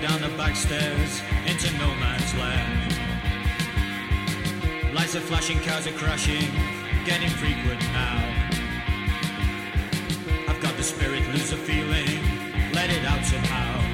down the back stairs, into no man's land. Lights are flashing, cars are crashing, getting frequent now. I've got the spirit, lose the feeling, let it out somehow.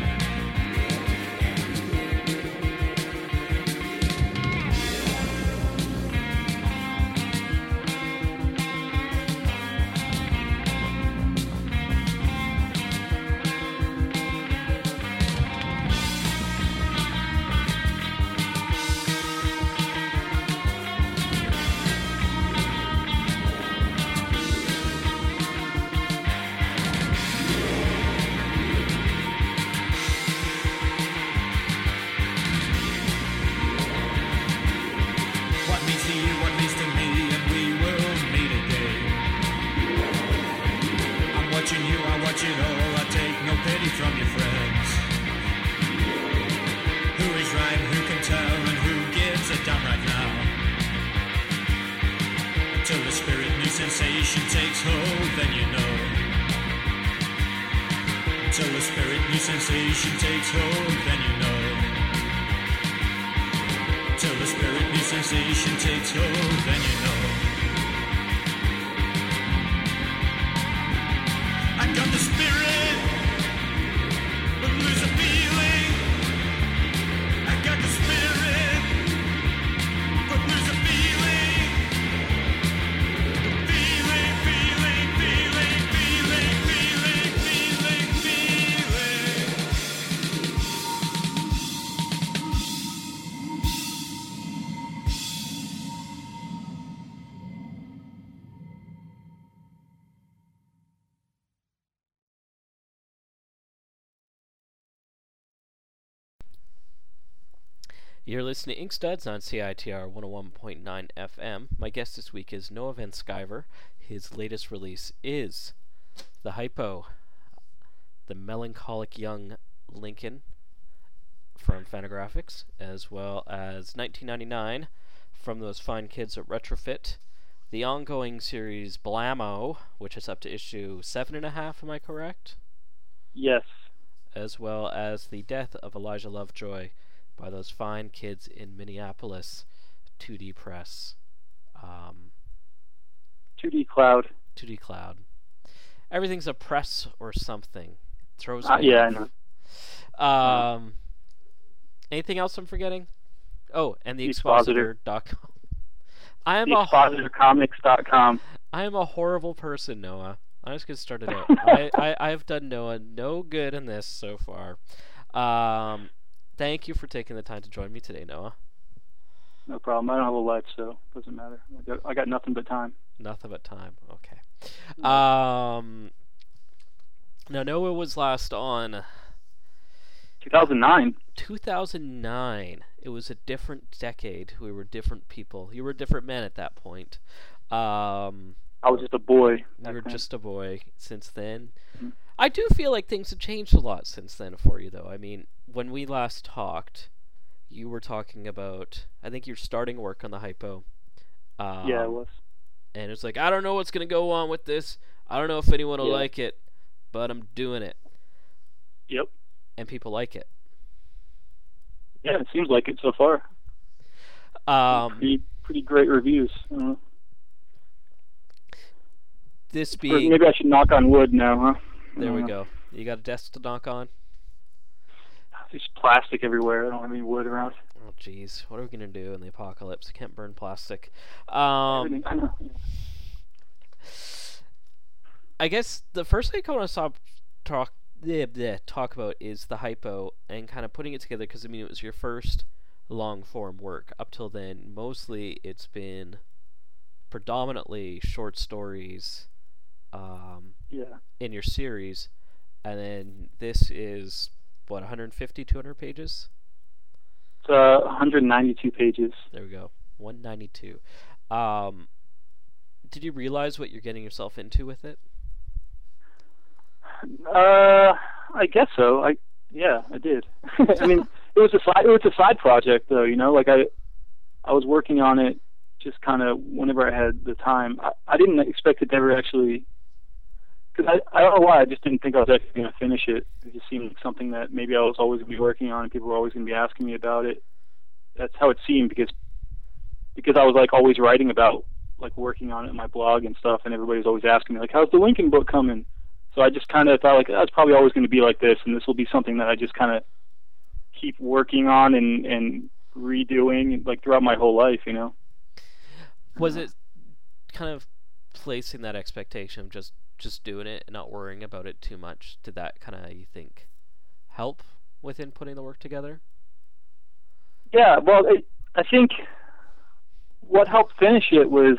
You're listening to Inkstuds on CITR 101.9 FM. My guest this week is Noah Van Sciver. His latest release is The Hypo, The Melancholic Young Lincoln from Fantagraphics, as well as 1999 from those fine kids at Retrofit. The ongoing series Blammo, which is up to issue seven and a half, am I correct? Yes. As well as The Death of Elijah Lovejoy by those fine kids in Minneapolis, 2D Press, um, 2D Cloud. 2D Cloud. Everything's a press or something. Throws Uh, yeah, I know. Um, anything else I'm forgetting? Oh, and the The Expositor.com. I am a TheExpositorComics.com. I am a horrible person, Noah. I'm just gonna start it out. I, I I've done Noah no good in this so far. Um, thank you for taking the time to join me today, Noah. No problem. I don't have a light, so it doesn't matter. I got, I got nothing but time. Nothing but time. Okay. Um. Now Noah was last on 2009. 2009. It was a different decade. We were different people. You were a different man at that point. Um, I was just a boy. you were just a boy. Since then, Mhm. I do feel like things have changed a lot since then for you, though. I mean, when we last talked, you were talking about. I think you're starting work on the hypo. Um, yeah, it was. and it's like I don't know what's gonna go on with this. I don't know if anyone will Yeah. like it, but I'm doing it, Yep. and people like it. Yeah, it seems like it so far. Um, pretty, pretty great reviews. Uh, this being maybe I should knock on wood now, huh? There, we Uh, go. You got a desk to knock on. There's plastic everywhere. I don't have any wood around. Oh jeez, what are we gonna do in the apocalypse? I can't burn plastic. Um, I. I guess the first thing I want to stop talk bleh, bleh, talk about is the hypo and kind of putting it together because I mean it was your first long form work. Up till then, mostly it's been predominantly short stories um, Yeah. in your series, and then this is what 150, 200 pages. It's uh, 192 pages. There we go, 192. Um, did you realize what you're getting yourself into with it? Uh, I guess so. I yeah, I did. I mean, it was a side it was a side project though. You know, like I I was working on it just kind of whenever I had the time. I, I didn't expect it to ever actually. I, I don't know why I just didn't think I was actually going to finish it. It just seemed like something that maybe I was always going to be working on, and people were always going to be asking me about it. That's how it seemed because because I was like always writing about like working on it in my blog and stuff, and everybody was always asking me like, "How's the Lincoln book coming?" So I just kind of thought like that's probably always going to be like this, and this will be something that I just kind of keep working on and and redoing like throughout my whole life, you know. Was it kind of placing that expectation of just just doing it and not worrying about it too much? Did that kind of you think help within putting the work together? Yeah, well, it, I think what helped finish it was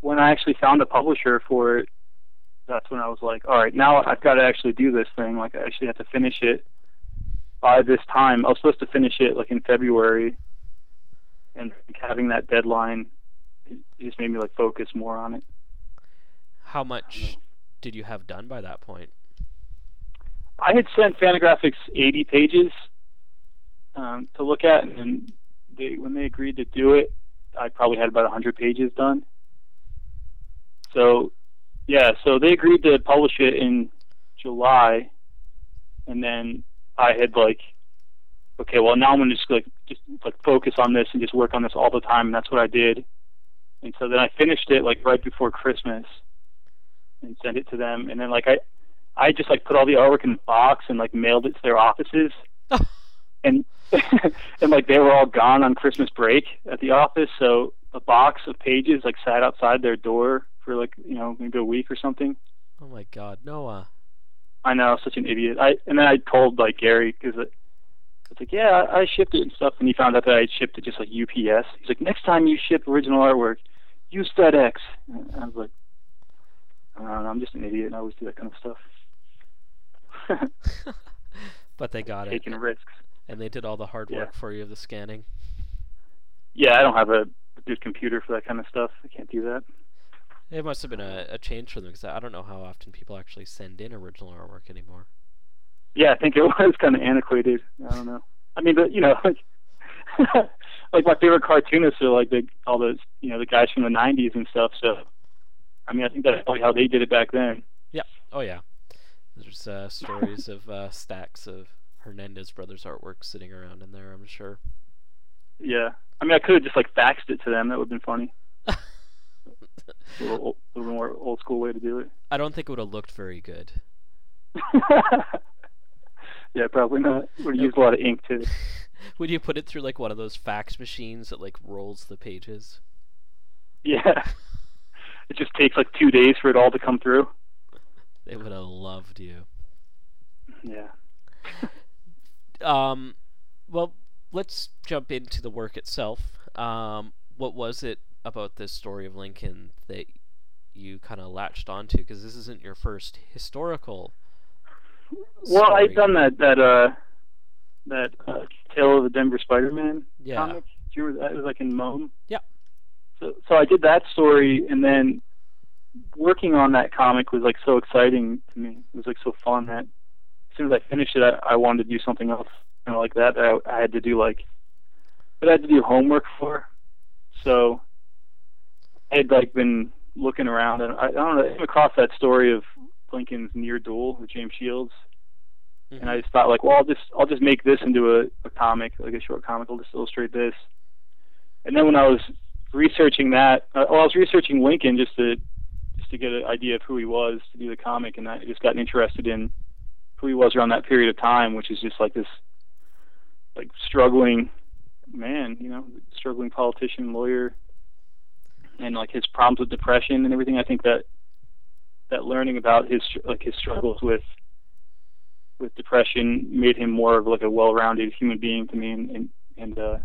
when I actually found a publisher for it. That's when I was like, all right, now I've got to actually do this thing. Like, I actually have to finish it by this time. I was supposed to finish it like in February, and having that deadline it just made me like focus more on it. How much did you have done by that point? I had sent Fantagraphics 80 pages um, to look at, and they, when they agreed to do it, I probably had about 100 pages done. So, yeah, so they agreed to publish it in July, and then I had like, okay, well now I'm gonna just like just like focus on this and just work on this all the time, and that's what I did. And so then I finished it like right before Christmas, and send it to them, and then like I I just like put all the artwork in a box and like mailed it to their offices. and and like they were all gone on Christmas break at the office, so a box of pages like sat outside their door for like, you know, maybe a week or something. Oh my God, Noah! Uh, I know, I was such an idiot. I and then I told like Gary because it, it's like, yeah, I, I shipped it and stuff, and he found out that I shipped it just like UPS. He's like, next time you ship original artwork, use FedEx. And I was like, I don't know, I'm just an idiot, and I always do that kind of stuff. But they got it, Taking risks. and they did all the hard Yeah. work for you of the scanning. Yeah, I don't have a good computer for that kind of stuff. I can't do that. It must have been a, a change for them because I don't know how often people actually send in original artwork anymore. Yeah, I think it was kind of antiquated. I don't know. I mean, but you know, like, like my favorite cartoonists are like the all those you know the guys from the '90s and stuff. So, I mean, I think that's probably how they did it back then. Yeah. Oh yeah, there's uh, stories of uh, stacks of Hernandez brothers artwork sitting around in there. I'm sure. Yeah, I mean, I could have just like faxed it to them. That would have been funny. a little, old- a little more old school way to do it. I don't think it would have looked very good. yeah, probably not. Would have used a lot of ink too. Would you put it through like one of those fax machines that like rolls the pages? Yeah, it just takes like two days for it all to come through. They would have loved you. Yeah. Um, well, let's jump into the work itself. Um, what was it about this story of Lincoln that you kind of latched onto? Because this isn't your first historical. Well, story. I've done that that uh that uh, Tale of the Denver Spider-Man Yeah. comic. Do you remember that? It was like in Mome. Yeah. So so I did that story, and then working on that comic was like so exciting to me. It was like so fun that as soon as I finished it, I, I wanted to do something else, you know, like that. That I, I had to do like that I had to do homework for. So I had like been looking around, and I, I don't know. I came across that story of Lincoln's near duel with James Shields Mhm. and I just thought like, well, I'll just I'll just make this into a, a comic, like a short comic. I'll just illustrate this. And then when I was researching that, uh, well, I was researching Lincoln just to just to get an idea of who he was to do the comic, and I just got interested in who he was around that period of time, which is just like this like struggling man, you know, struggling politician, lawyer, and like his problems with depression and everything. I think that that learning about his like his struggles with with depression made him more of like a well-rounded human being to me, and and, and uh,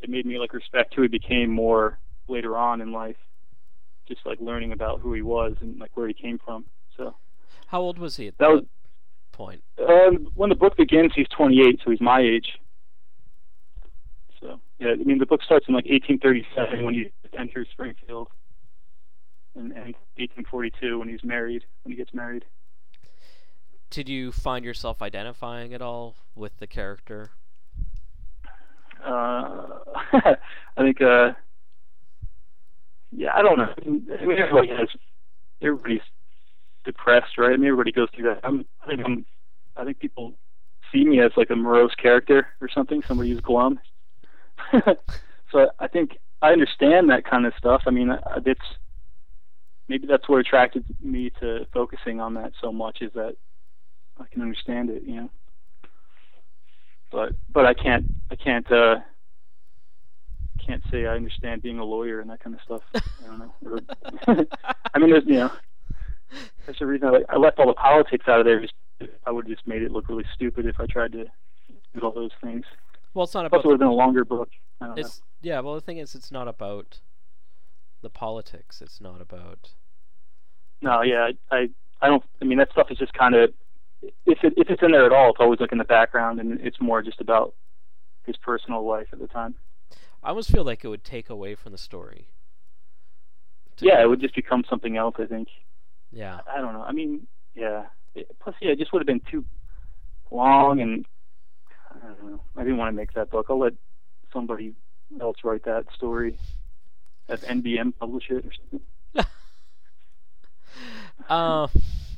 it made me like respect who he became more later on in life. Just like learning about who he was and like where he came from. So How old was he at that that was point? um, when the book begins. He's 28, so he's my age. So yeah, I mean the book starts in like 1837 when he enters Springfield, and, and 1842 when he's married. When he gets married. Did you find yourself identifying at all with the character? Uh, I think. Uh, yeah, I don't know. I mean, everybody has. Everybody's depressed, right? I mean, everybody goes through that. I'm. I think I'm. I think people see me as like a morose character or something. Somebody who's glum. so I think I understand that kind of stuff. I mean, it's maybe that's what attracted me to focusing on that so much is that I can understand it, you know. But but I can't I can't uh can't say I understand being a lawyer and that kind of stuff. I don't know. I mean, there's you know, that's the reason I, I left all the politics out of there. Just I would have just made it look really stupid if I tried to do all those things. Well, it's not Plus, about. it would have been a longer book. I don't know. It's yeah. Well, the thing is, it's not about the politics. It's not about. No, yeah, I, I, I don't. I mean, that stuff is just kind of, if it if it's in there at all, it's always like in the background, and it's more just about his personal life at the time. I almost feel like it would take away from the story. Yeah, it would just become something else. I think. Yeah. I don't know. I mean, yeah. It, plus, yeah, it just would have been too long, and I don't know. I didn't want to make that book. I'll let somebody else write that story. Have NBM publish it or something. Uh,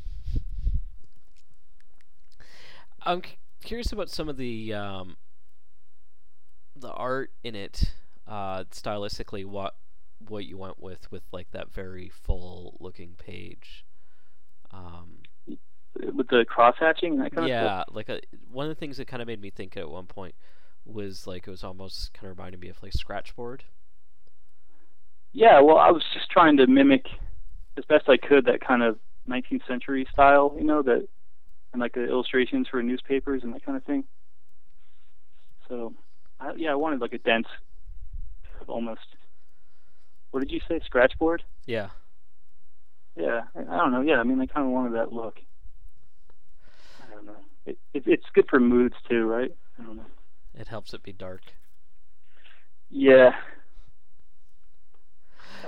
I'm c- curious about some of the um, the art in it, uh, stylistically. What what you went with with like that very full looking page. Um, With the cross hatching that kind of yeah, like a, one of the things that kind of made me think at one point was like it was almost kind of reminding me of like Scratchboard. Yeah, well, I was just trying to mimic as best I could that kind of 19th century style, you know, that and like the illustrations for newspapers and that kind of thing. So, I, yeah, I wanted like a dense, almost. What did you say? Scratchboard? Yeah. Yeah, I, I don't know. Yeah, I mean, I kind of wanted that look. I don't know. It, it it's good for moods too, right? I don't know. It helps it be dark. Yeah.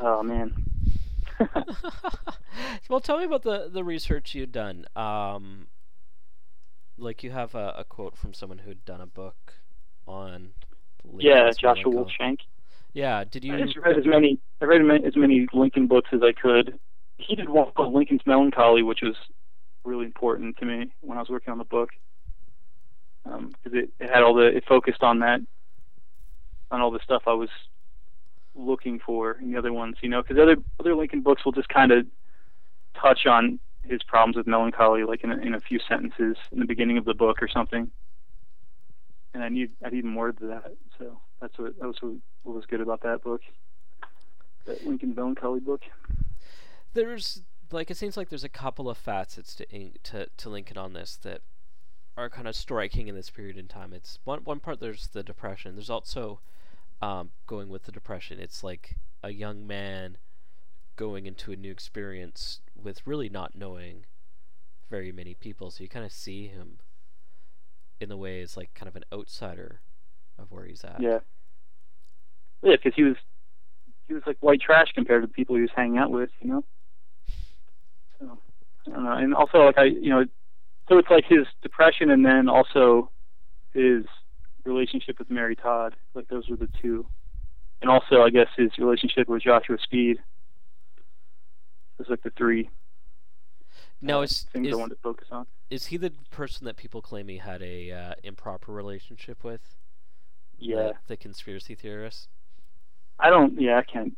Oh man. well, tell me about the the research you've done. Um, like you have a, a quote from someone who'd done a book on. yeah, Joshua. Wolf Shenk. Yeah, did you? I just read as many. I read as many Lincoln books as I could. He did one called Lincoln's Melancholy, which was really important to me when I was working on the book, um, because it, it had all the it focused on that, on all the stuff I was looking for in the other ones. You know, because other other Lincoln books will just kind of touch on his problems with melancholy, like in a, in a few sentences in the beginning of the book or something. And I need I need more of that. So that's what that was what, was good about that book. That Lincoln Melancholy book. there's like it seems like there's a couple of facets to to to Lincoln on this that are kind of striking in this period in time. It's one one part there's the depression. There's also um, going with the depression. It's like a young man going into a new experience with really not knowing very many people. So you kind of see him in the way as like kind of an outsider of where he's at. Yeah. Yeah, because he was he was like white trash compared to the people he was hanging out with, you know. So I don't know, and also like I, you know, so it's like his depression and then also his relationship with Mary Todd. Like those were the two, and also I guess his relationship with Joshua Speed. Those like the three No, uh, is things is, I wanted to focus on. is he the person that people claim he had a uh, improper relationship with? Yeah, the, the conspiracy theorist. I don't. Yeah, I can't.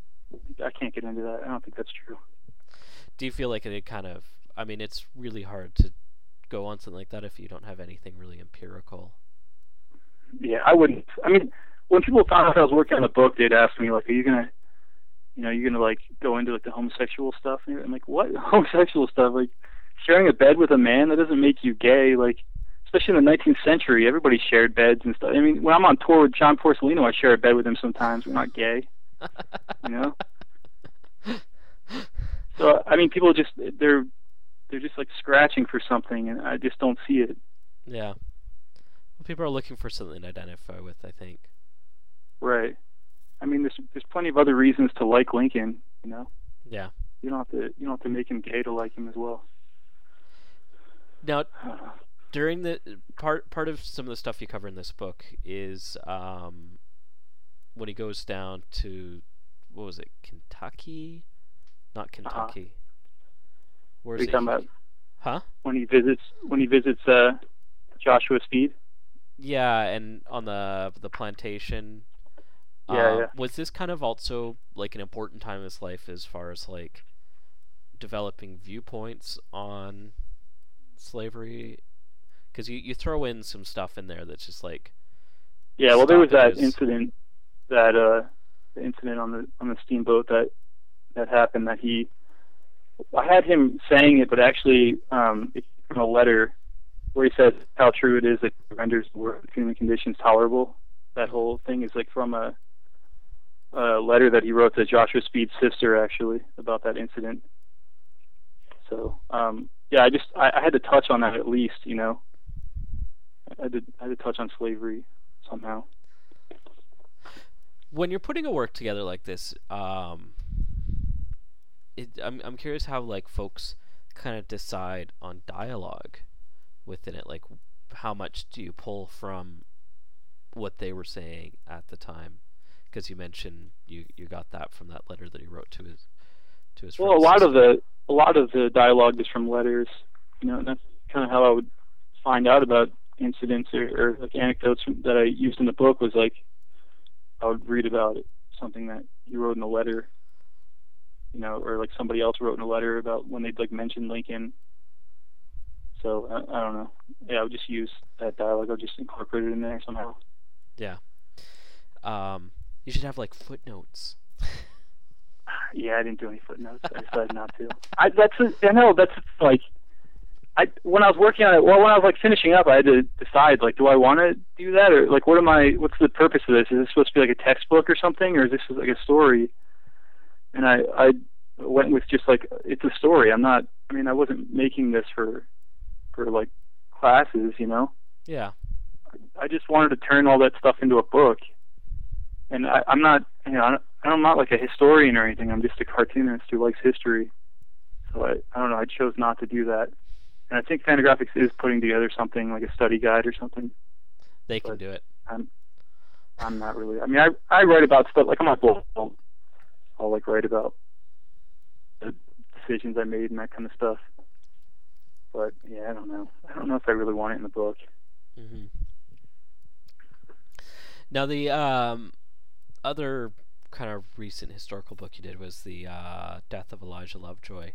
I can't get into that. I don't think that's true. Do you feel like it kind of? I mean, it's really hard to go on something like that if you don't have anything really empirical. Yeah, I wouldn't. I mean, when people found out I was working on the book, they'd ask me like, "Are you gonna, you know, you're gonna like go into like the homosexual stuff?" And I'm like, "What homosexual stuff? Like sharing a bed with a man that doesn't make you gay. Like, especially in the 19th century, everybody shared beds and stuff. I mean, when I'm on tour with John Porcellino, I share a bed with him sometimes. We're not gay, you know." So I mean, people just they're they're just like scratching for something, and I just don't see it. Yeah. Well, people are looking for something to identify with. I think. Right. I mean, there's there's plenty of other reasons to like Lincoln. You know, Yeah. you don't have to you don't have to make him gay to like him as well. Now, during the part part of some of the stuff you cover in this book is um, when he goes down to what was it, Kentucky? Not Kentucky. Where's What are you talking about? Huh? When he visits when he visits uh, Joshua Speed. Yeah, and on the the plantation. Yeah, um, yeah. Was this kind of also like an important time in his life as far as like developing viewpoints on slavery? Because you, you throw in some stuff in there that's just like Yeah, well, there was that incident, that uh, the incident on the on the steamboat that that happened. That he, I had him saying it, but actually, um, it's from a letter where he says how true it is that renders the human conditions tolerable. That whole thing is like from a, a letter that he wrote to Joshua Speed's sister, actually, about that incident. So, um, yeah, I just I, I had to touch on that at least, you know. I to I had to touch on slavery somehow. when you're putting a work together like this, um, it, I'm I'm curious how like folks kind of decide on dialogue within it. Like, how much do you pull from what they were saying at the time? Because you mentioned you you got that from that letter that he wrote to his to his. Well, a lot of the a lot of the dialogue is from letters, you know, and that's kind of how I would find out about incidents or, or like anecdotes from, that I used in the book was like I would read about it, something that he wrote in a letter, you know, or like somebody else wrote in a letter about when they'd like mention Lincoln. So I, I don't know. Yeah, I would just use that dialogue. I'll just incorporate it in there somehow. Yeah. Um, you should have like footnotes. Yeah, I didn't do any footnotes. I decided not to. I that's a, I know that's like I when I was working on it. Well, when I was like finishing up, I had to decide like, do I want to do that or like, what am I? What's the purpose of this? Is this supposed to be like a textbook or something, or is this like a story? And I I went with just like it's a story. I'm not. I mean, I wasn't making this for for like classes, you know. Yeah. I just wanted to turn all that stuff into a book. And I, I'm not, you know, I'm- not like a historian or anything. I'm just a cartoonist who likes history. So I, I don't know. I chose not to do that. And I think Fantagraphics is putting together something like a study guide or something. They can But- do it. I'm I'm not really. I mean, I I write about stuff like I'm blog. I'll, I'll like write about the decisions I made and that kind of stuff. But yeah, I don't know. I don't know if I really want it in the book. Mm-hmm. Now the um, other kind of recent historical book you did was the uh, Death of Elijah Lovejoy,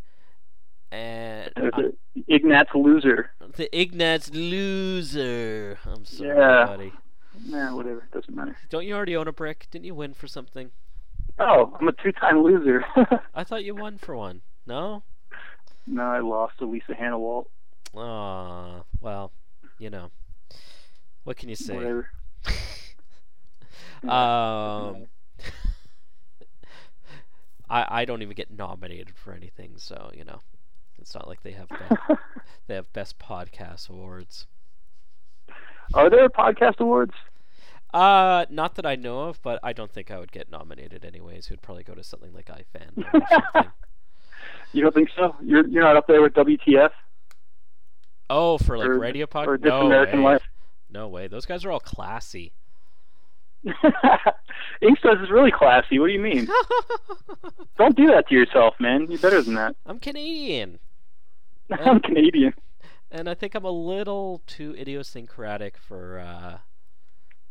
and a Ignatz Loser. the Ignatz Loser. I'm sorry, Yeah. buddy. Nah, whatever. Doesn't matter. Don't you already own a brick? Didn't you win for something? Oh, I'm a two-time loser. I thought you won for one. No. no, I lost to Lisa Hanawalt. Ah, well, you know. What can you say? Whatever. Um, I I don't even get nominated for anything, so you know, it's not like they have best, they have best podcast awards. Are there podcast awards? Uh, not that I know of, but I don't think I would get nominated anyways. It would probably go to something like iFan or something. You don't think so? You're you're not up there with WTF Oh, for like Or- radio podcast? or This No American way. Life? No way. Those guys are all classy. Inkstuds is really classy. What do you mean? Don't do that to yourself, man. You're better than that. I'm Canadian. I'm Canadian. and I think I'm a little too idiosyncratic for uh,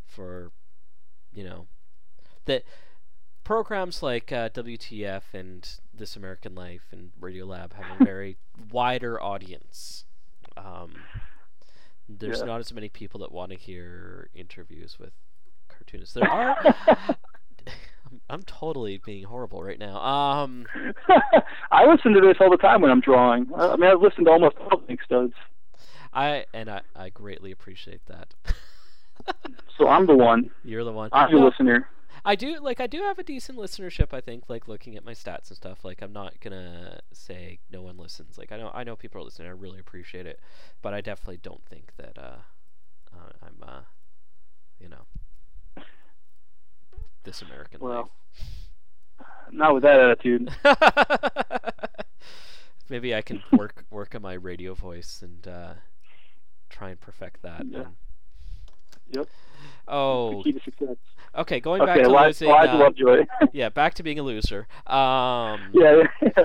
for you know that programs like uh, WTF and This American Life and Radiolab have a very wider audience. Um, there's Yeah. not as many people that want to hear interviews with cartoonist. There are. I'm, I'm totally being horrible right now. Um, I listen to this all the time when I'm drawing. I I mean, I've listened to almost all Inkstuds, I and I, I greatly appreciate that. so I'm the one. You're the one. I'm the No, listener. I do like I do have a decent listenership. I think like looking at my stats and stuff. Like I'm not gonna say no one listens. Like I know I know people are listening. I really appreciate it, but I definitely don't think that uh, uh I'm uh you know this American Well, not with that attitude. Maybe I can work work on my radio voice and uh, try and perfect that. Yeah. then. Yep. Oh, The key to success. okay. Going back Okay, to Elijah, losing. Elijah uh, Lovejoy. yeah, back to being a loser. Um, yeah, yeah.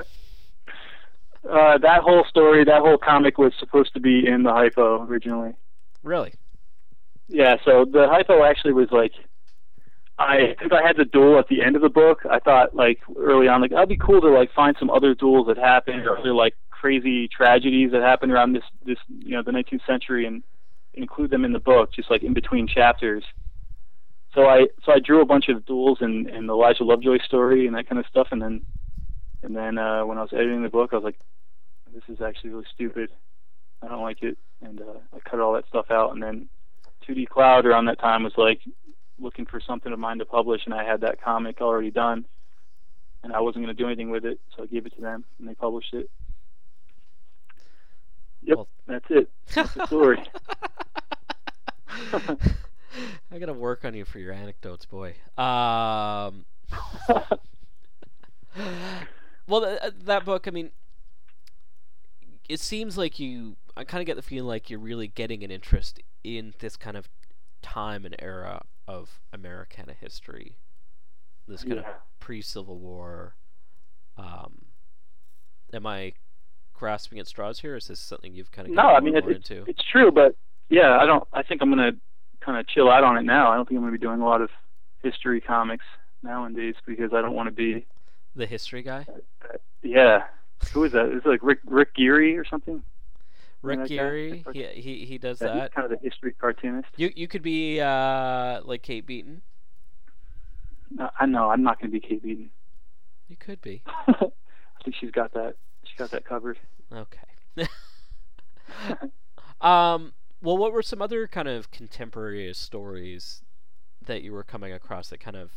Uh, that whole story, that whole comic was supposed to be in the hypo originally. Really? Yeah, so the hypo actually was like, I since I had the duel at the end of the book, I thought like early on, like that'd be cool to like find some other duels that happened or other like crazy tragedies that happened around this this you know the 19th century and include them in the book, just like in between chapters. So I so I drew a bunch of duels and and the Elijah Lovejoy story and that kind of stuff, and then and then uh, when I was editing the book, I was like, this is actually really stupid. I don't like it, and uh, I cut all that stuff out. And then 2D Cloud around that time was like looking for something of mine to publish, and I had that comic already done, and I wasn't going to do anything with it, so I gave it to them, and they published it. Yep, Well- that's it. That's the story. I gotta work on you for your anecdotes, boy. Um, well, th- that book, I mean, it seems like you. I kind of get the feeling like you're really getting an interest in this kind of time and era of Americana history. This kind of pre-Civil War. Um, am I grasping at straws here? Is this something you've kind of no, I mean it's into? it's true, but yeah, I don't. I think I'm gonna kind of chill out on it now. I don't think I'm gonna be doing a lot of history comics nowadays because I don't want to be. the history guy, Yeah, who is that? Is it like Rick Rick Geary or something? Rick like? Geary. He he he does that. kind of the history cartoonist. You you could be uh like Kate Beaton. No, I know I'm not gonna be Kate Beaton. You could be. I think she's got that. She got that covered. Okay. um. Well, what were some other kind of contemporary stories that you were coming across that kind of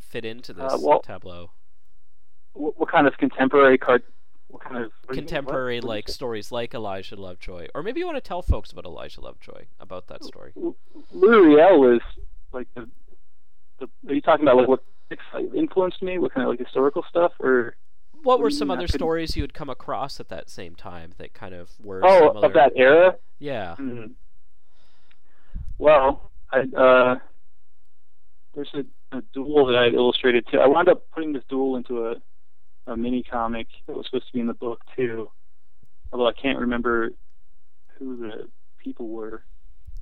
fit into this Uh, well- tableau? What, what kind of contemporary cart? What kind of what do you mean? Contemporary What? Like is stories like Elijah Lovejoy, or maybe you want to tell folks about Elijah Lovejoy about that story. Lou Riel was like the, the. Are you talking about like what influenced me? What kind of like historical stuff or? What were some other stories you had come across at that same time that kind of were Oh, similar? of that era. Yeah. Hmm. Well, I uh, there's a, a duel that I illustrated too. I wound up putting this duel into a a mini comic that was supposed to be in the book too. Although I can't remember who the people were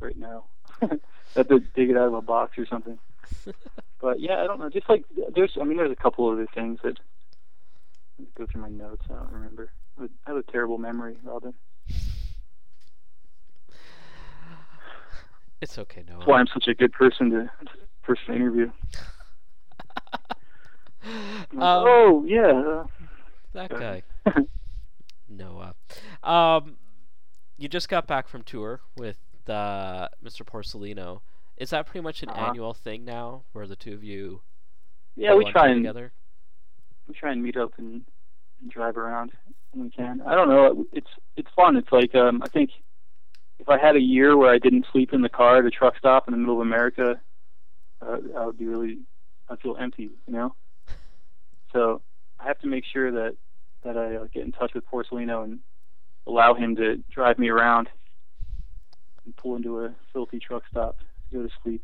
right now. I have to dig it out of a box or something. But yeah, I don't know. Just like there's, I mean, there's a couple other things that let me go through my notes. I don't remember. I have a terrible memory, Robin. It's okay, Noah. That's why I'm such a good person to person to interview. Um, oh yeah. that guy. Noah. Um, you just got back from tour with uh, Mr. Porcellino. Is that pretty much an Uh-huh. annual thing now, where the two of you yeah, we try and together? we try and meet up and, and drive around when we can. I don't know. It's it's fun. It's like um, I think if I had a year where I didn't sleep in the car at a truck stop in the middle of America, uh, I would be really I'd feel empty, you know. So I have to make sure that that I uh, get in touch with Porcellino and allow him to drive me around and pull into a filthy truck stop to go to sleep.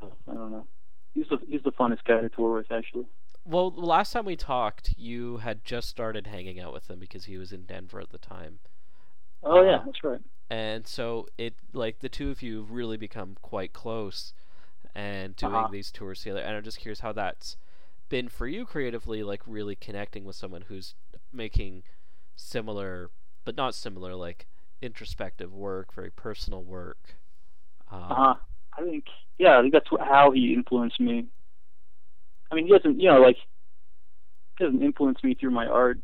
So, I don't know. He's the he's the funnest guy to tour with, actually. Well, the last time we talked, you had just started hanging out with him because he was in Denver at the time. Oh yeah, Uh, that's right. and so it like the two of you have really become quite close and doing Uh-huh. these tours together and i'm just curious how that's been for you creatively like really connecting with someone who's making similar but not similar like introspective work very personal work um, Uh huh. I think, yeah, I think that's how he influenced me. I mean, he doesn't, you know, like, he doesn't influence me through my art,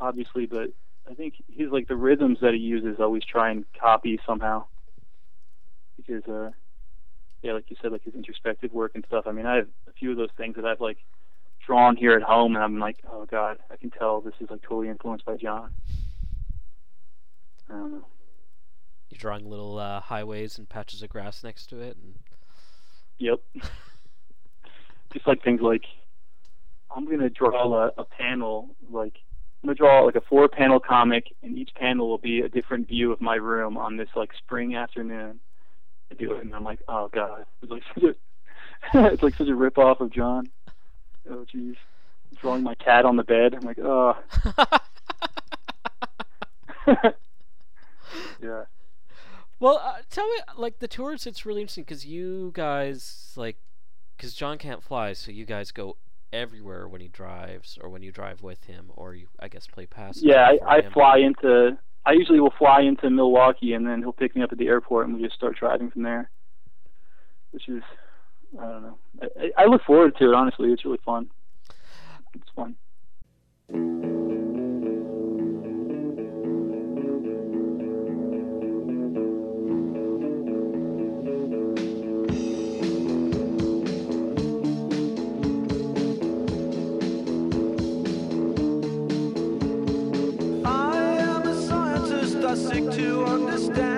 obviously, but I think he's like the rhythms that he uses. Always try and copy somehow, because, uh, yeah, like you said, like his introspective work and stuff. I mean, I have a few of those things that I've like drawn here at home, and I'm like, oh god, I can tell this is like totally influenced by John. I don't know. You're drawing little uh, highways and patches of grass next to it, and Yep. Just like things like I'm gonna draw a, a panel like I'm gonna draw like a four panel comic and each panel will be a different view of my room on this like spring afternoon. I do it and I'm like, oh god. It's like such a it's like such a rip off of John. Oh jeez. Drawing my cat on the bed. I'm like, oh yeah. Well, uh, tell me, like the tours. It's really interesting because you guys, like, because John can't fly, so you guys go everywhere when he drives, or when you drive with him, or you, I guess, play passenger. Yeah, I, I fly into. I usually will fly into Milwaukee, and then he'll pick me up at the airport, and we just start driving from there. Which is, I don't know. I, I look forward to it. Honestly, it's really fun. It's fun. To understand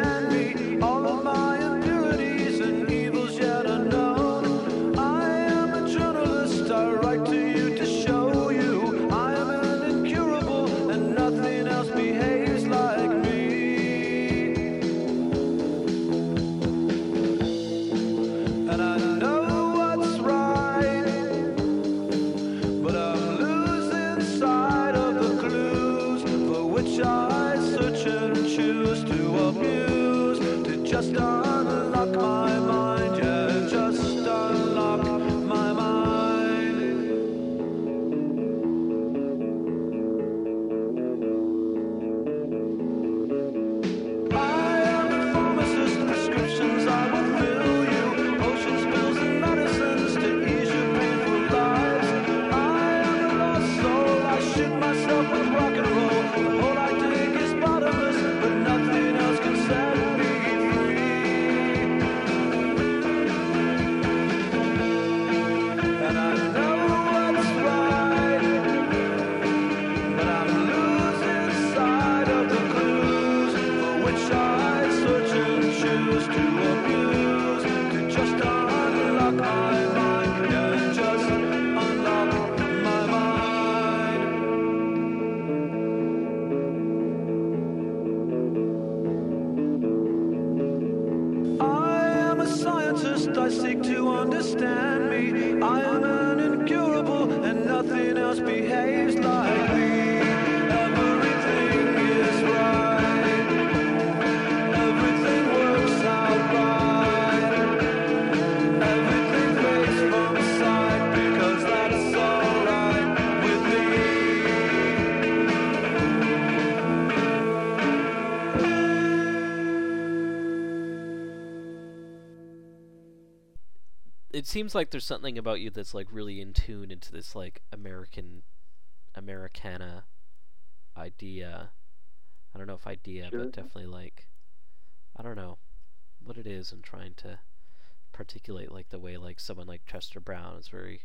I seek to understand me. I am an incurable, and nothing else behaves like seems like there's something about you that's like really in tune into this like American, Americana idea. I don't know if idea, Sure. but definitely like, I don't know what it is, and trying to particulate like the way like someone like Chester Brown is very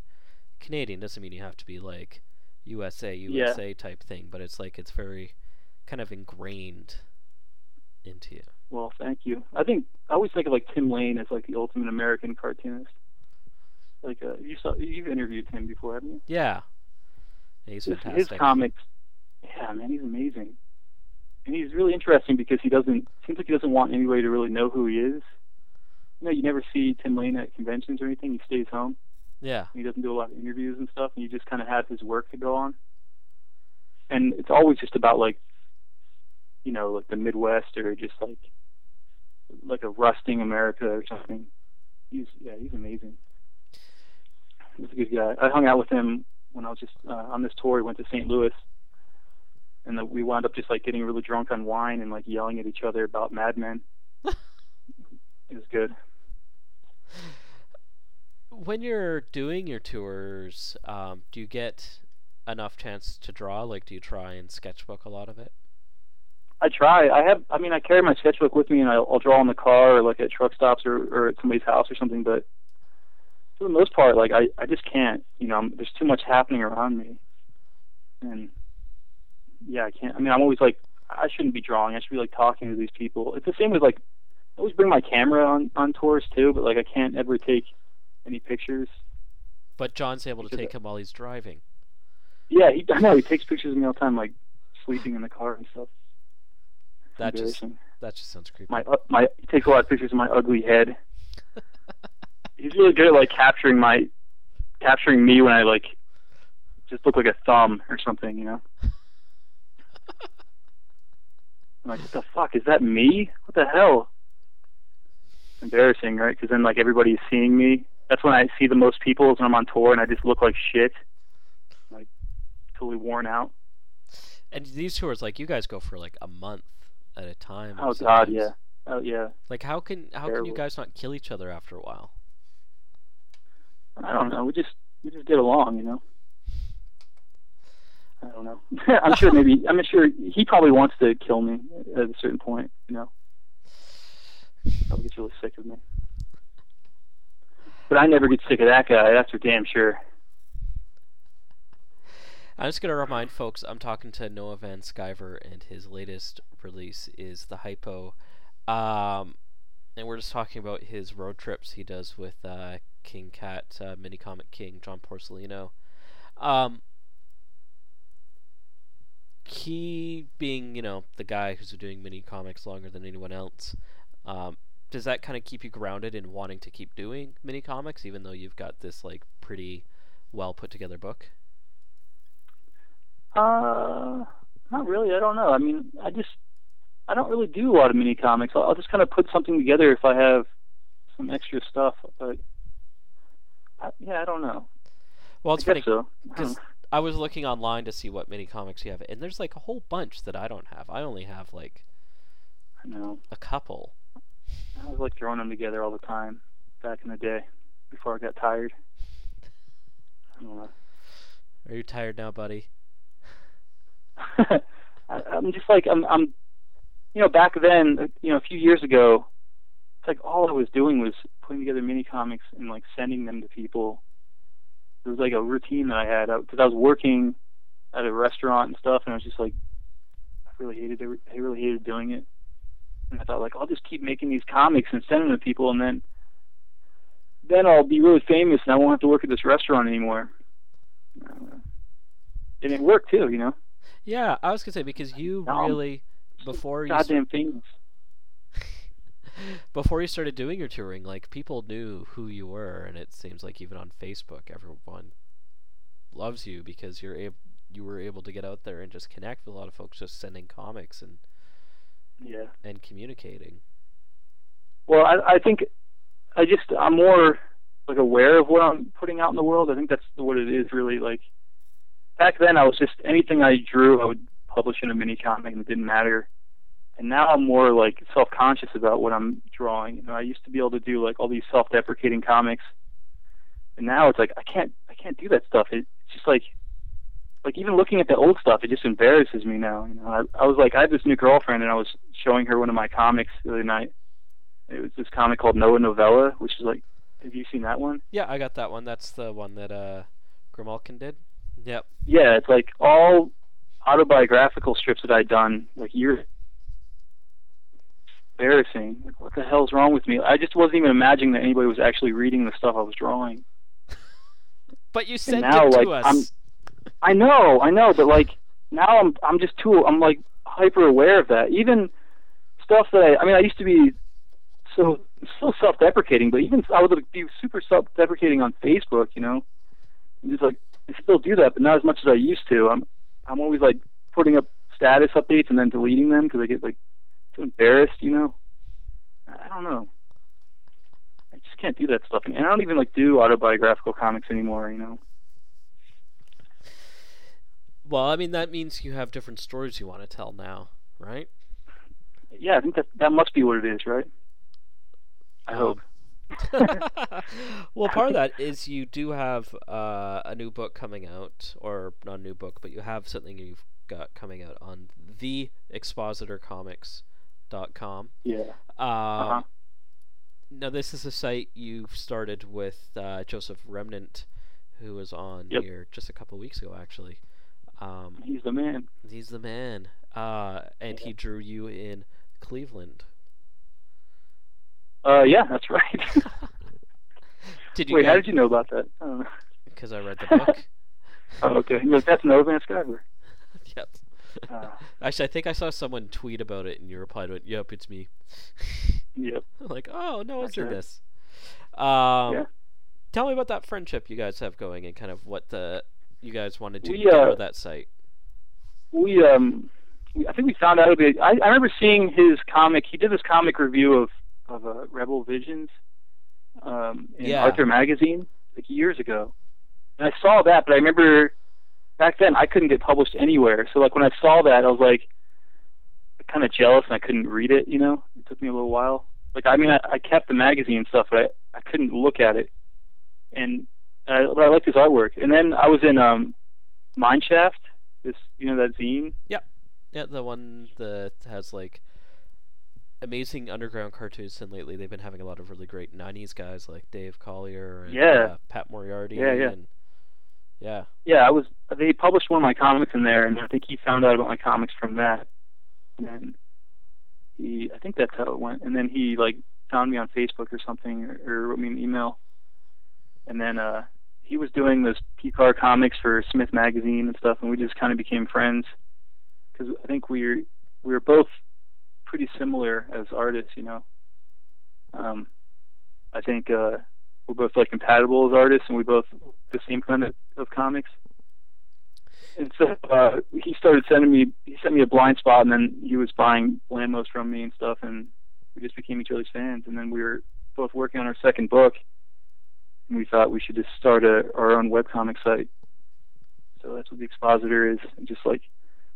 Canadian. Doesn't mean you have to be like USA Yeah. USA type thing, but it's like it's very kind of ingrained into you. Well, thank you. I think I always think of like Tim Lane as like the ultimate American cartoonist. Like uh, you saw, you've interviewed him before, haven't you? Yeah, he's his, his comics, yeah, man, he's amazing, and he's really interesting because he doesn't seems like he doesn't want anybody to really know who he is. You know, you never see Tim Lane at conventions or anything. He stays home. yeah, He doesn't do a lot of interviews and stuff, and you just kind of have his work to go on. And it's always just about like, you know, like the Midwest or just like, like a rusting America or something. He's yeah, he's amazing. He's a good guy. I hung out with him when I was just uh, on this tour. We went to St. Louis, and the, we wound up just like getting really drunk on wine and like yelling at each other about Mad Men. it was good. When you're doing your tours, um, do you get enough chance to draw? Like, do you try and sketchbook a lot of it? I try. I have. I mean, I carry my sketchbook with me, and I'll, I'll draw in the car, or like at truck stops, or, or at somebody's house, or something. But for the most part, like I, I just can't. You know, I'm, there's too much happening around me, and yeah, I can't. I mean, I'm always like, I shouldn't be drawing. I should be like talking to these people. It's the same with like, I always bring my camera on on tours too, but like I can't ever take any pictures. But John's able to take him while he's driving. Yeah, he, I know he takes pictures of me all the time, like sleeping in the car and stuff. That just that just sounds creepy. my uh, my he takes a lot of pictures of my ugly head. He's really good at like capturing my capturing me when I like just look like a thumb or something, you know. I'm like, what the fuck is that me? What the hell? Embarrassing, right? Because then like everybody's seeing me. That's when I see the most people is when I'm on tour and I just look like shit, like totally worn out. And these tours, like you guys go for like a month at a time. Oh God, yeah. Oh yeah. Like how can how can you guys not kill each other after a while? I don't know. We just we just get along, you know. I don't know. I'm sure maybe I'm sure he probably wants to kill me at a certain point, you know. Probably gets really sick of me. But I never get sick of that guy. That's for damn sure. I'm just gonna remind folks I'm talking to Noah Van Sciver and his latest release is the Hypo. Um and we're just talking about his road trips he does with uh, King Cat, uh, Mini Comic King, John Porcellino. Um, he being, you know, the guy who's doing mini comics longer than anyone else, um, does that kind of keep you grounded in wanting to keep doing mini comics, even though you've got this like pretty well put together book? Uh, not really. I don't know. I mean, I just I don't really do a lot of mini comics. I'll, I'll just kind of put something together if I have some extra stuff. But I, yeah, I don't know. Well, it's I funny guess so. I because. I was looking online to see what mini comics you have, and there's like a whole bunch that I don't have. I only have like I know. a couple. I was like throwing them together all the time back in the day before I got tired. I don't know. Are you tired now, buddy? I, I'm just like I'm. I'm. You know, back then, uh, you know, a few years ago, it's like all I was doing was putting together mini comics and like sending them to people. It was like a routine that I had because I was working at a restaurant and stuff, and I was just like, I really hated it. I really hated doing it. And I thought like I'll just keep making these comics and sending them to people, and then then I'll be really famous and I won't have to work at this restaurant anymore. Uh, and it worked too, you know. Yeah, I was gonna say because you really before you goddamn famous. before you started doing your touring, like people knew who you were, and it seems like even on Facebook, everyone loves you because you're able you were able to get out there and just connect with a lot of folks, just sending comics and Yeah. and communicating. Well, I, I think I just I'm more like aware of what I'm putting out in the world. I think that's what it is really. Like back then, I was just anything I drew, I would publish in a mini comic, and it didn't matter. And now I'm more like self-conscious about what I'm drawing. You know, I used to be able to do like all these self-deprecating comics, and now it's like I can't I can't do that stuff. It, it's just like like even looking at the old stuff, it just embarrasses me now. You know, I, I was like I had this new girlfriend, and I was showing her one of my comics the other night. It was this comic called Noah Novella, which is like, have you seen that one? Yeah, I got that one. That's the one that uh Grimalkin did. Yep. Yeah, it's like all autobiographical strips that I'd done like years. Embarrassing. Like, what the hell's wrong with me? I just wasn't even imagining that anybody was actually reading the stuff I was drawing. But you sent now, it to like, us. I'm- I know, I know, but like now I'm I'm just too I'm like hyper aware of that. Even stuff that I I mean I used to be so so self-deprecating, but even I would like, be super self-deprecating on Facebook, you know. And Just like I still do that, but not as much as I used to. I'm I'm always like putting up status updates and then deleting them because I get like embarrassed, you know. I don't know. I just can't do that stuff, and I don't even like do autobiographical comics anymore, you know. well, I mean that means you have different stories you want to tell now, right? Yeah, I think that that must be what it is, right? I Um, hope. well, part of that is you do have uh, a new book coming out, or not a new book, but you have something you've got coming out on theexpositorcomics.com. Yeah. Um, Uh-huh. Now, this is a site you've started with uh, Joseph Remnant, who was on Yep. here just a couple weeks ago, actually. Um, He's the man. he's the man, uh, and he drew you in Cleveland. Uh, yeah, that's right. Did you? Wait, how did you know about that? I don't know. Because I read the book. Oh, okay. That's Noah Van Sciver. yep. Uh, Actually, I think I saw someone tweet about it, and you replied with, "Yep, it's me." yep. I'm like, oh no, it's this. Um, Yeah. Tell me about that friendship you guys have going, and kind of what the you guys wanted to We, get uh, out that site. we um I think we found out bit. I, I remember seeing his comic. He did this comic review of of uh, Rebel Visions um, in Yeah. Arthur magazine like years ago, and I saw that. But I remember back then I couldn't get published anywhere. So like when I saw that, I was like kind of jealous, and I couldn't read it. You know, it took me a little while. Like I mean, I, I kept the magazine and stuff, but I I couldn't look at it, and I, but I liked his artwork. And then I was in um Mineshaft, this you know that zine. Yeah, Yeah, the one that has like amazing underground cartoons, and lately they've been having a lot of really great '90s guys like Dave Collier and Yeah. uh, Pat Moriarty. Yeah, yeah. And, yeah. Yeah, I was. They published one of my comics in there, and I think he found out about my comics from that. And he, I think that's how it went. And then he like found me on Facebook or something, or, or wrote me an email. And then uh, he was doing this Pekar comics for Smith Magazine and stuff, and we just kind of became friends because I think we were we were both pretty similar as artists, you know. Um, I think uh, we're both like compatible as artists, and we both the same kind of, of comics. And so uh, he started sending me. He sent me a blind spot, and then he was buying Blammos from me and stuff, and we just became each other's fans. And then we were both working on our second book, and we thought we should just start a, our own webcomic site. So that's what the expositor is. Just like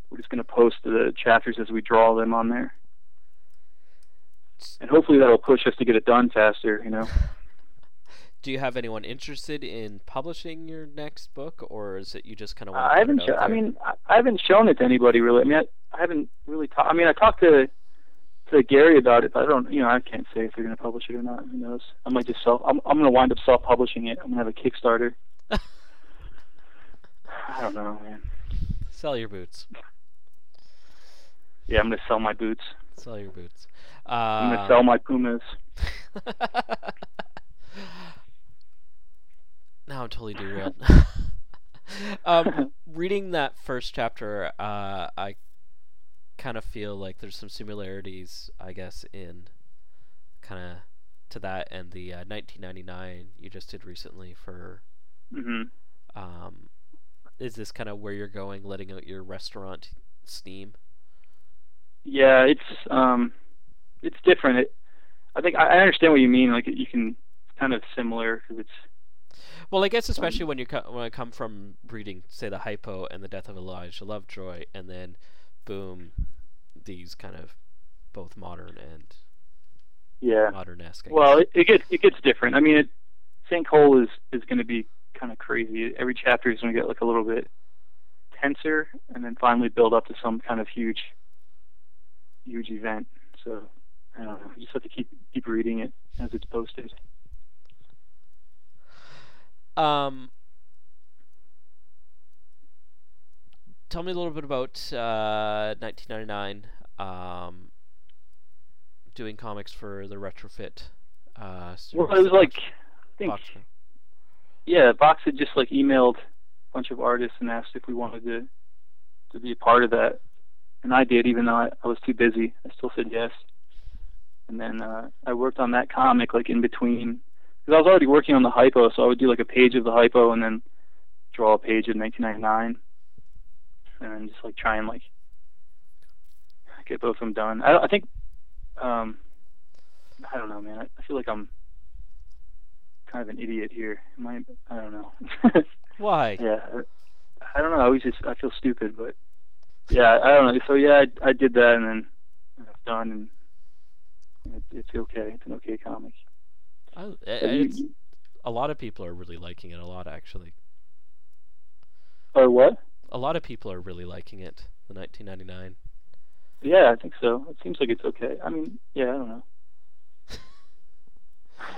we're just going to post the chapters as we draw them on there, and hopefully that'll push us to get it done faster. You know. Do you have anyone interested in publishing your next book, or is it you just kind of want to I haven't. put it Sho- out I mean, I, haven't shown it to anybody really. I mean, I, I haven't really talked. I mean, I talked to to Gary about it, but I don't. You know, I can't say if they're going to publish it or not. Who knows? I might just self. I'm. I'm going to wind up self-publishing it. I'm going to have a Kickstarter. I don't know, man. sell your boots. Yeah, I'm going to sell my boots. Sell your boots. I'm going Uh, to sell my Pumas. now I'm totally derailed. um, reading that first chapter, uh, I kind of feel like there's some similarities, I guess, in kind of to that and the uh, 1999 you just did recently for. hmm Um, is this kind of where you're going, letting out your restaurant steam? Yeah, it's um, it's different. It, I think I I understand what you mean. Like you can, it's kind of similar because it's Well, I guess um, especially when you co- when I come from reading, say, the hypo and the death of Elijah Lovejoy, and then, boom, these kind of both modern and yeah. modern-esque. Well, it, it gets it gets different. I mean, it, Sinkhole is is going to be kind of crazy. Every chapter is going to get like a little bit tenser, and then finally build up to some kind of huge, huge event. So I don't know. You just have to keep keep reading it as it's posted. Um, tell me a little bit about uh, 1999. Um, doing comics for the retrofit. Uh, Well, it was like I think Box- yeah, Box had just like emailed a bunch of artists and asked if we wanted to to be a part of that, and I did, even though I, I was too busy. I still said yes. And then uh, I worked on that comic like in between, because I was already working on the hypo, so I would do like a page of the hypo and then draw a page of 1999, and then just like try and like get both of them done. I, I think, um, I don't know, man. I, I feel like I'm kind of an idiot here. Am I? I don't know. Why? yeah, I, I don't know. I always just I feel stupid, but yeah, I don't know. So yeah, I, I did that, and then it's done, and it, it's okay. It's an okay comic. I, Have you- a lot of people are really liking it a lot actually. or what? A lot of people are really liking it. The 1999. Yeah, I think so. It seems like it's okay. I mean, yeah, I don't know.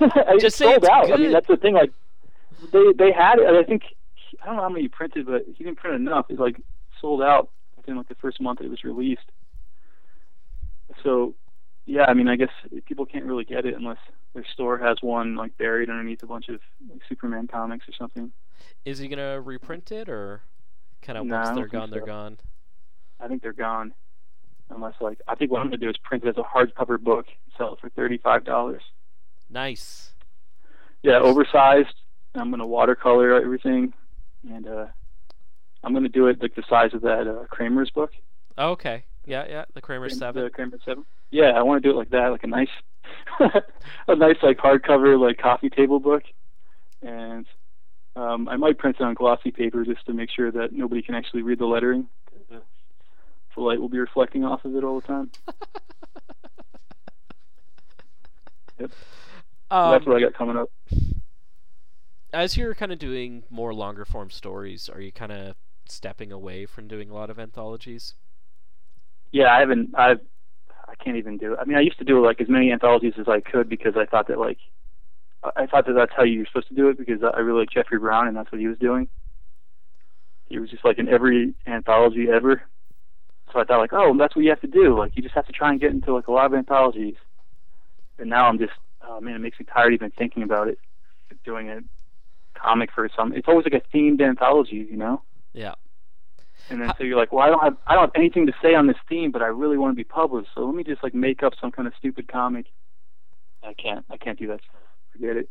I Just sold it's out. I mean, that's the thing. Like, they they had it. I think I don't know how many he printed, but he didn't print enough. It's like sold out within like the first month it was released. So, yeah, I mean, I guess people can't really get it unless their store has one like buried underneath a bunch of like, Superman comics or something. Is he gonna reprint it or kind of I once they're gone, they're gone? I think they're gone. Unless like I think what I'm gonna do is print it as a hardcover book, sell it for thirty five dollars. Nice. Yeah, oversized. I'm gonna watercolor everything, and uh, I'm gonna do it like the size of that uh, Kramer's book. Oh, okay. Yeah, yeah. The Kramer Seven. The Kramer Seven. Yeah, I want to do it like that, like a nice, a nice like hardcover like coffee table book, and um, I might print it on glossy paper just to make sure that nobody can actually read the lettering. The light will be reflecting off of it all the time. So Um, that's what I got coming up. as you're kind of doing more longer form stories, are you kind of stepping away from doing a lot of anthologies? Yeah, I haven't. I've. I can't even do it. I mean, I used to do like as many anthologies as I could because I thought that like, I thought that that's how you're supposed to do it because I really like Jeffrey Brown and that's what he was doing. He was just like in every anthology ever. So I thought like, oh, that's what you have to do. Like you just have to try and get into like a lot of anthologies. And now I'm just, oh man, it makes me tired even thinking about it. Doing a comic for some, it's always like a themed anthology, you know. Yeah. And then so you're like, well, I don't have I don't have anything to say on this theme, but I really want to be published. So let me just like make up some kind of stupid comic. I can't. I can't do that. Forget it.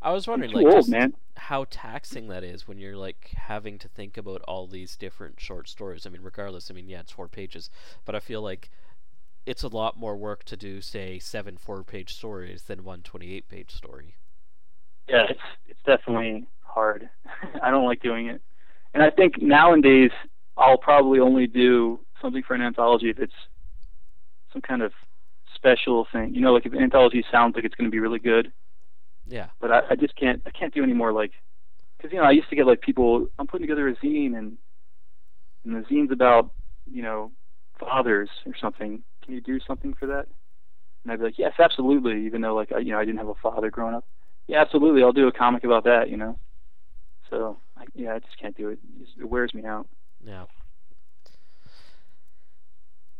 I was wondering, like, old, how taxing that is when you're like having to think about all these different short stories. I mean, regardless, I mean, yeah, it's four pages, but I feel like it's a lot more work to do, say, seven four-page stories than one 28-page story. Yeah, it's it's definitely hard. I don't like doing it. And I think nowadays I'll probably only do something for an anthology if it's some kind of special thing. You know, like if an anthology sounds like it's going to be really good, Yeah. but I, I just can't I can't do any more like because you know I used to get like people I'm putting together a zine and and the zine's about you know fathers or something. Can you do something for that? And I'd be like, yes, absolutely. Even though like I, you know I didn't have a father growing up. Yeah, absolutely. I'll do a comic about that. You know. So yeah, I just can't do it. It wears me out. Yeah.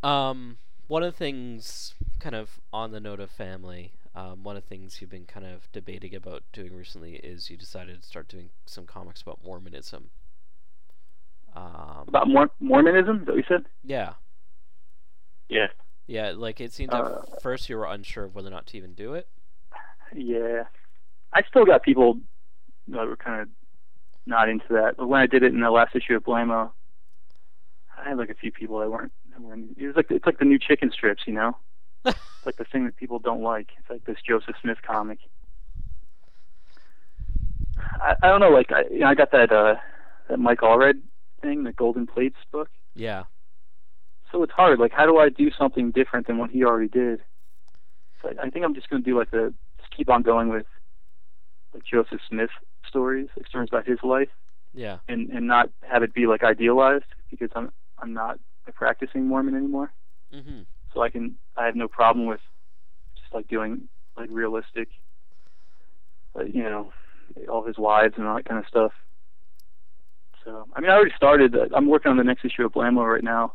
Um, one of the things, kind of on the note of family, um, one of the things you've been kind of debating about doing recently is you decided to start doing some comics about Mormonism. Um, About Mor- Mormonism, is that what you said? yeah, Yeah. yeah. Like it seemed Uh, at first you were unsure of whether or not to even do it. Yeah. I still got people that were kind of not into that. But when I did it in the last issue of Blammo, I had like a few people that weren't. That weren't it was like it's like the new chicken strips, you know. it's like the thing that people don't like. It's like this Joseph Smith comic. I, I don't know. Like I, you know, I got that uh that Mike Allred thing, the Golden Plates book. Yeah, So it's hard. Like, how do I do something different than what he already did? So I, I think I'm just going to do like the just keep on going with like Joseph Smith stories, stories about his life, yeah, and and not have it be like idealized because I'm I'm not a practicing Mormon anymore. mhm, So I can I have no problem with just like doing like realistic, like, you know, all his wives and all that kind of stuff. So I mean, I already started. uh, I'm working on the next issue of Blammo right now,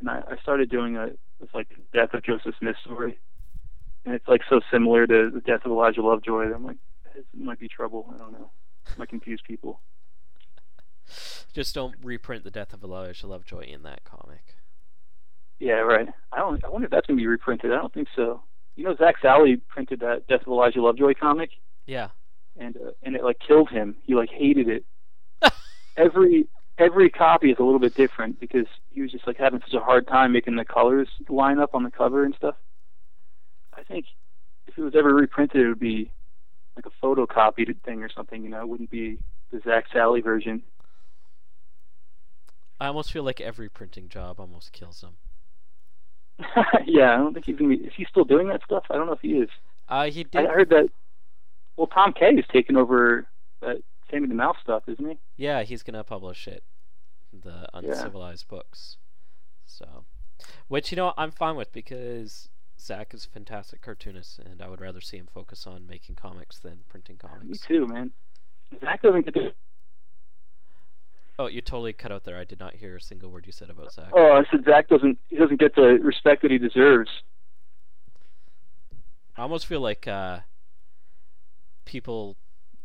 and I, I started doing a it's like death of Joseph Smith story, and it's like so similar to the death of Elijah Lovejoy. That I'm like, it might be trouble. I don't know. might confuse people. just don't reprint the death of Elijah Lovejoy in that comic. Yeah, right. I don't. I wonder if that's gonna be reprinted. I don't think so. You know, Zak Sally printed that Death of Elijah Lovejoy comic. Yeah, and uh, and it like killed him. He like hated it. every every copy is a little bit different because he was just like having such a hard time making the colors line up on the cover and stuff. I think if it was ever reprinted, it would be like a photocopied thing or something. You know, it wouldn't be the Zak Sally version. I almost feel like every printing job almost kills them. yeah, I don't think he's gonna be. Is he still doing that stuff? I don't know if he is. Uh, he I heard that. well, Tom K is taking over that Sammy the Mouse stuff, isn't he? Yeah, he's gonna publish it, the Uncivilized books. So, which you know I'm fine with because Zak is a fantastic cartoonist, and I would rather see him focus on making comics than printing comics. Me too, man. Zak doesn't get to. Oh, you totally cut out there. I did not hear a single word you said about Zak. Oh, I said Zak doesn't. He doesn't get the respect that he deserves. I almost feel like uh, people,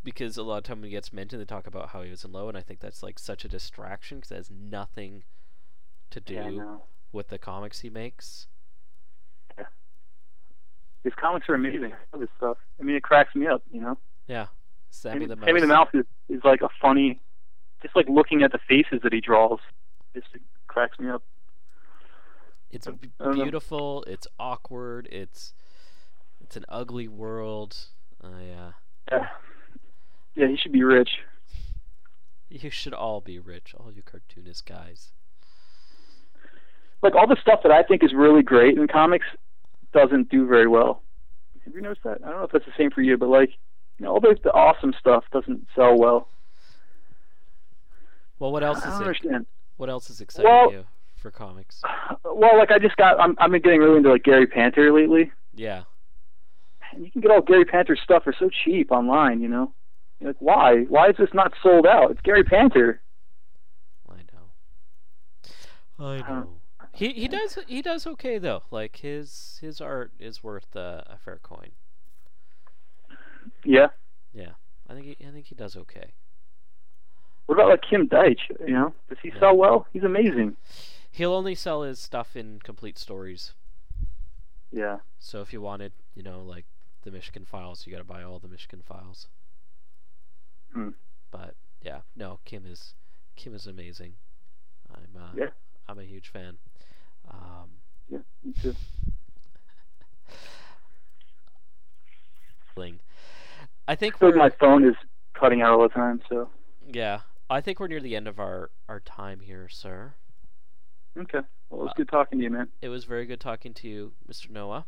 because a lot of time when he gets mentioned, they talk about how he was in Low, and I think that's like such a distraction because it has nothing to do Yeah, with the comics he makes. His comics are amazing. I love his stuff. I mean, it cracks me up. You know. Yeah, Sammy the Mouse. Sammy the Mouse is, is like a funny, just like looking at the faces that he draws, just it cracks me up. It's b- don't know. beautiful. It's awkward. It's it's an ugly world. Uh, Yeah, yeah, he should be rich. you should all be rich, all you cartoonist guys. Like all the stuff that I think is really great in comics doesn't do very well. Have you noticed that? I don't know if that's the same for you, but like, you know, all the, the awesome stuff doesn't sell well. Well, what else I is it? understand. What else is exciting Well- you for comics? Well, like I just got, I'm, I've been getting really into like Gary Panter lately. Yeah, And you can get all Gary Panter stuff for so cheap online, you know. You're like, why? Why is this not sold out? It's Gary Panter. I know. I know. He he does he does okay though. Like his his art is worth uh, a fair coin. Yeah. Yeah, I think he, I think he does okay. What about like Kim Deitch? You know, does he Yeah. sell well? He's amazing. He'll only sell his stuff in complete stories. Yeah. So if you wanted, you know, like the Michigan Files, you got to buy all the Michigan Files. Hmm. But yeah, no, Kim is Kim is amazing. I'm uh, Yeah. I'm a huge fan. Um, Yeah. Me too. I think I like my phone is cutting out all the time. So yeah. I think we're near the end of our our time here, sir. okay. Well, Uh, it's good talking to you, man. It was very good talking to you, Mr. Noah.